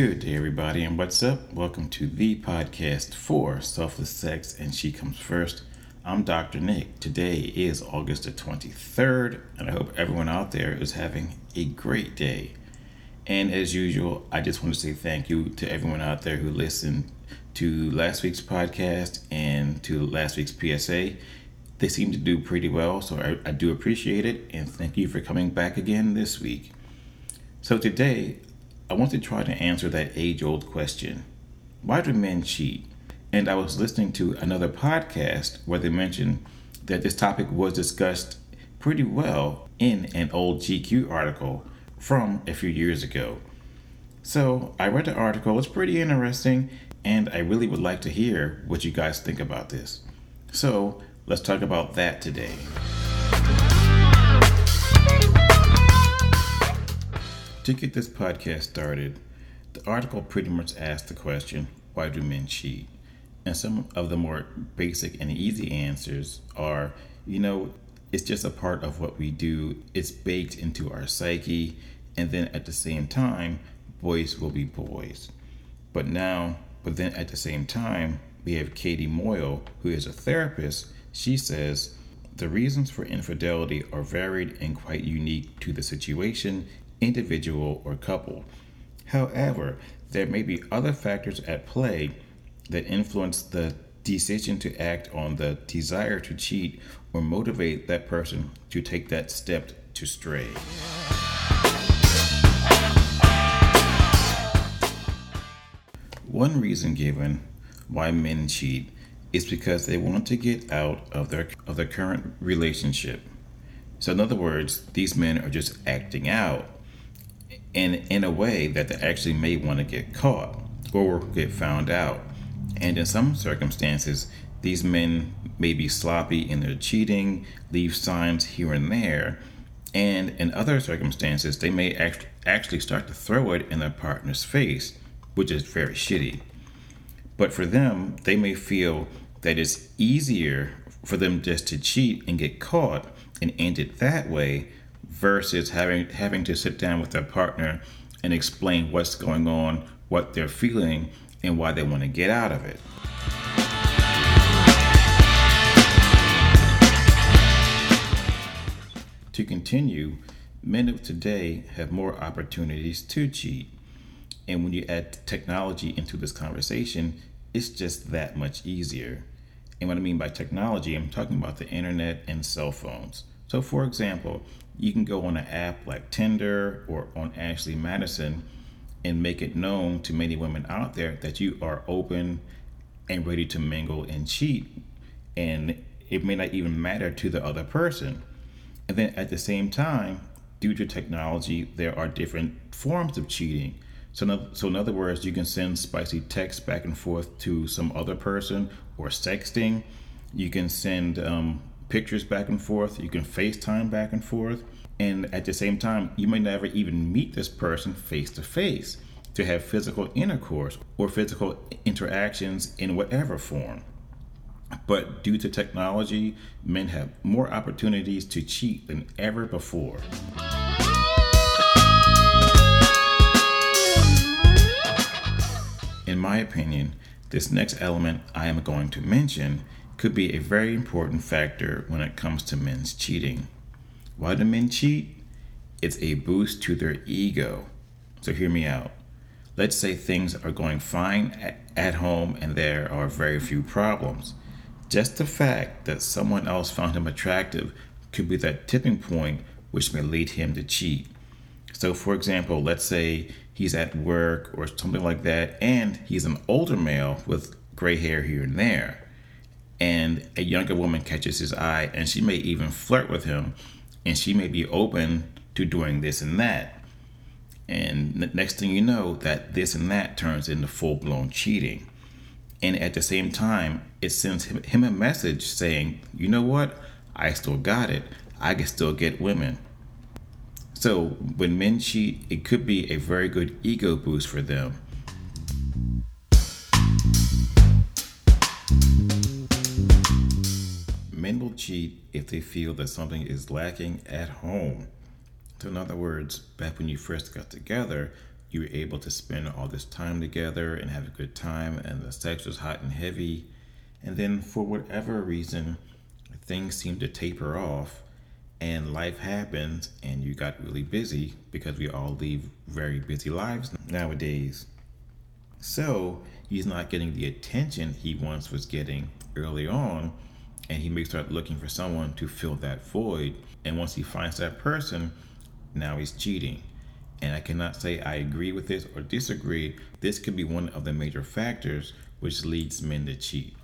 Good day, everybody, and what's up? Welcome to the podcast for Selfless Sex and She Comes First. I'm Dr. Nick. Today is August the 23rd, and I hope everyone out there is having a great day. And as usual, I just want to say thank you to everyone out there who listened to last week's podcast and to last week's PSA. They seem to do pretty well, so I, I do appreciate it, and thank you for coming back again this week. So today, I want to try to answer that age old question why do men cheat? And I was listening to another podcast where they mentioned that this topic was discussed pretty well in an old GQ article from a few years ago. So I read the article, it's pretty interesting, and I really would like to hear what you guys think about this. So let's talk about that today. To get this podcast started, the article pretty much asked the question why do men cheat? And some of the more basic and easy answers are you know, it's just a part of what we do, it's baked into our psyche, and then at the same time, boys will be boys. But now, but then at the same time, we have Katie Moyle, who is a therapist. She says, the reasons for infidelity are varied and quite unique to the situation individual, or couple. However, there may be other factors at play that influence the decision to act on the desire to cheat or motivate that person to take that step to stray. One reason given why men cheat is because they want to get out of their of their current relationship. So in other words, these men are just acting out in in a way that they actually may want to get caught or get found out. And in some circumstances, these men may be sloppy in their cheating, leave signs here and there, and in other circumstances, they may act, actually start to throw it in their partner's face, which is very shitty. But for them, they may feel that it's easier for them just to cheat and get caught and end it that way versus having having to sit down with their partner and explain what's going on, what they're feeling, and why they want to get out of it. To continue, men of today have more opportunities to cheat. And when you add technology into this conversation, it's just that much easier. And what I mean by technology, I'm talking about the internet and cell phones. So, for example, you can go on an app like Tinder or on Ashley Madison and make it known to many women out there that you are open and ready to mingle and cheat. And it may not even matter to the other person. And then at the same time, due to technology, there are different forms of cheating. So, so in other words, you can send spicy texts back and forth to some other person or sexting. You can send um, pictures back and forth. You can FaceTime back and forth. And at the same time, you may never even meet this person face to face to have physical intercourse or physical interactions in whatever form. But due to technology, men have more opportunities to cheat than ever before. In my opinion, this next element I am going to mention could be a very important factor when it comes to men's cheating. Why do men cheat? It's a boost to their ego. So hear me out. Let's say things are going fine at home and there are very few problems. Just the fact that someone else found him attractive could be that tipping point which may lead him to cheat. So, for example, let's say he's at work or something like that, and he's an older male with gray hair here and there and a younger woman catches his eye and she may even flirt with him and she may be open to doing this and that. And the next thing you know that this and that turns into full-blown cheating. And at the same time it sends him, him a message saying you know what? I still got it. I can still get women. So when men cheat it could be a very good ego boost for them Men will cheat if they feel that something is lacking at home. So, in other words, back when you first got together, you were able to spend all this time together and have a good time, and the sex was hot and heavy. And then, for whatever reason, things seem to taper off, and life happens, and you got really busy because we all lead very busy lives nowadays. So, he's not getting the attention he once was getting early on, and he may start looking for someone to fill that void. And once he finds that person, now he's cheating and I cannot say I agree with this or disagree. This could be one of the major factors which leads men to cheat.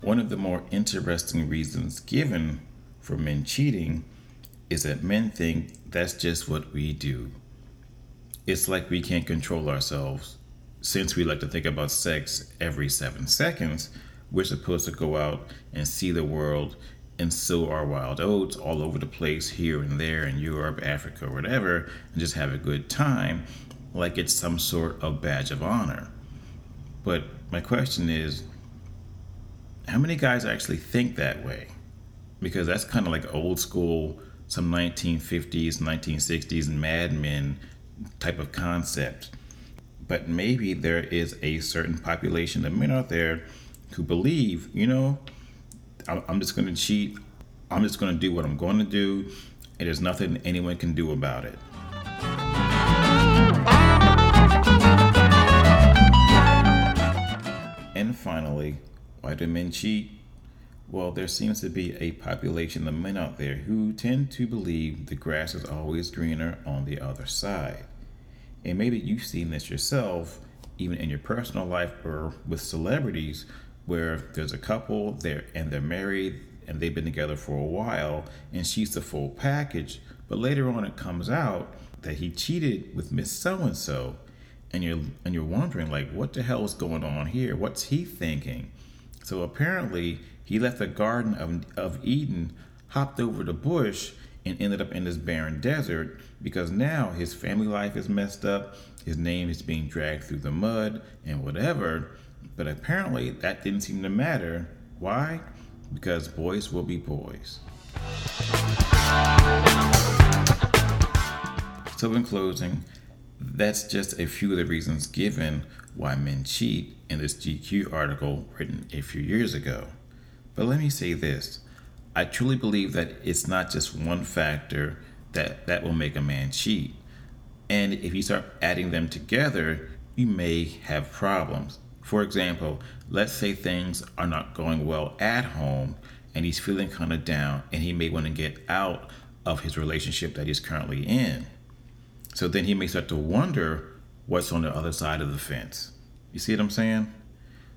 One of the more interesting reasons given for men cheating is that men think that's just what we do. It's like we can't control ourselves. Since we like to think about sex every seven seconds, we're supposed to go out and see the world and sow our wild oats all over the place here and there in Europe, Africa, whatever, and just have a good time like it's some sort of badge of honor. But my question is how many guys actually think that way? Because that's kind of like old school, some 1950s, 1960s Mad Men type of concept. But maybe there is a certain population of men out there who believe, you know, I'm just going to cheat. I'm just going to do what I'm going to do, and there's nothing anyone can do about it. And finally, why do men cheat? Well, there seems to be a population of men out there who tend to believe the grass is always greener on the other side. And maybe you've seen this yourself, even in your personal life or with celebrities where there's a couple there and they're married and they've been together for a while and she's the full package but later on it comes out that he cheated with miss so and so and you're and you're wondering like what the hell is going on here? What's he thinking? So apparently he left the garden of, of eden hopped over the bush and ended up in this barren desert because now his family life is messed up his name is being dragged through the mud and whatever but apparently that didn't seem to matter. Why? Because boys will be boys. So, in closing, that's just a few of the reasons given why men cheat in this GQ article written a few years ago. But let me say this I truly believe that it's not just one factor that, that will make a man cheat. And if you start adding them together, you may have problems. For example, let's say things are not going well at home and he's feeling kind of down and he may want to get out of his relationship that he's currently in. So then he may start to wonder what's on the other side of the fence. You see what I'm saying?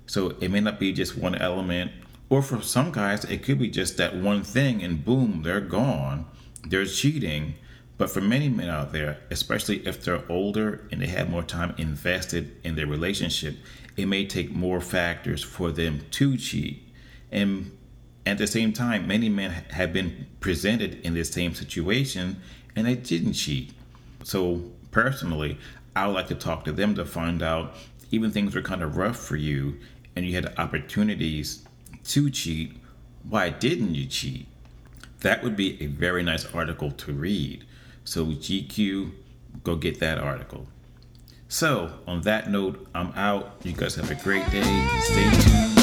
So it may not be just one element, or for some guys, it could be just that one thing and boom, they're gone. They're cheating. But for many men out there, especially if they're older and they have more time invested in their relationship, it may take more factors for them to cheat. And at the same time, many men have been presented in this same situation and they didn't cheat. So, personally, I would like to talk to them to find out, even things were kind of rough for you and you had opportunities to cheat, why didn't you cheat? That would be a very nice article to read. So, GQ, go get that article. So, on that note, I'm out. You guys have a great day. Stay tuned.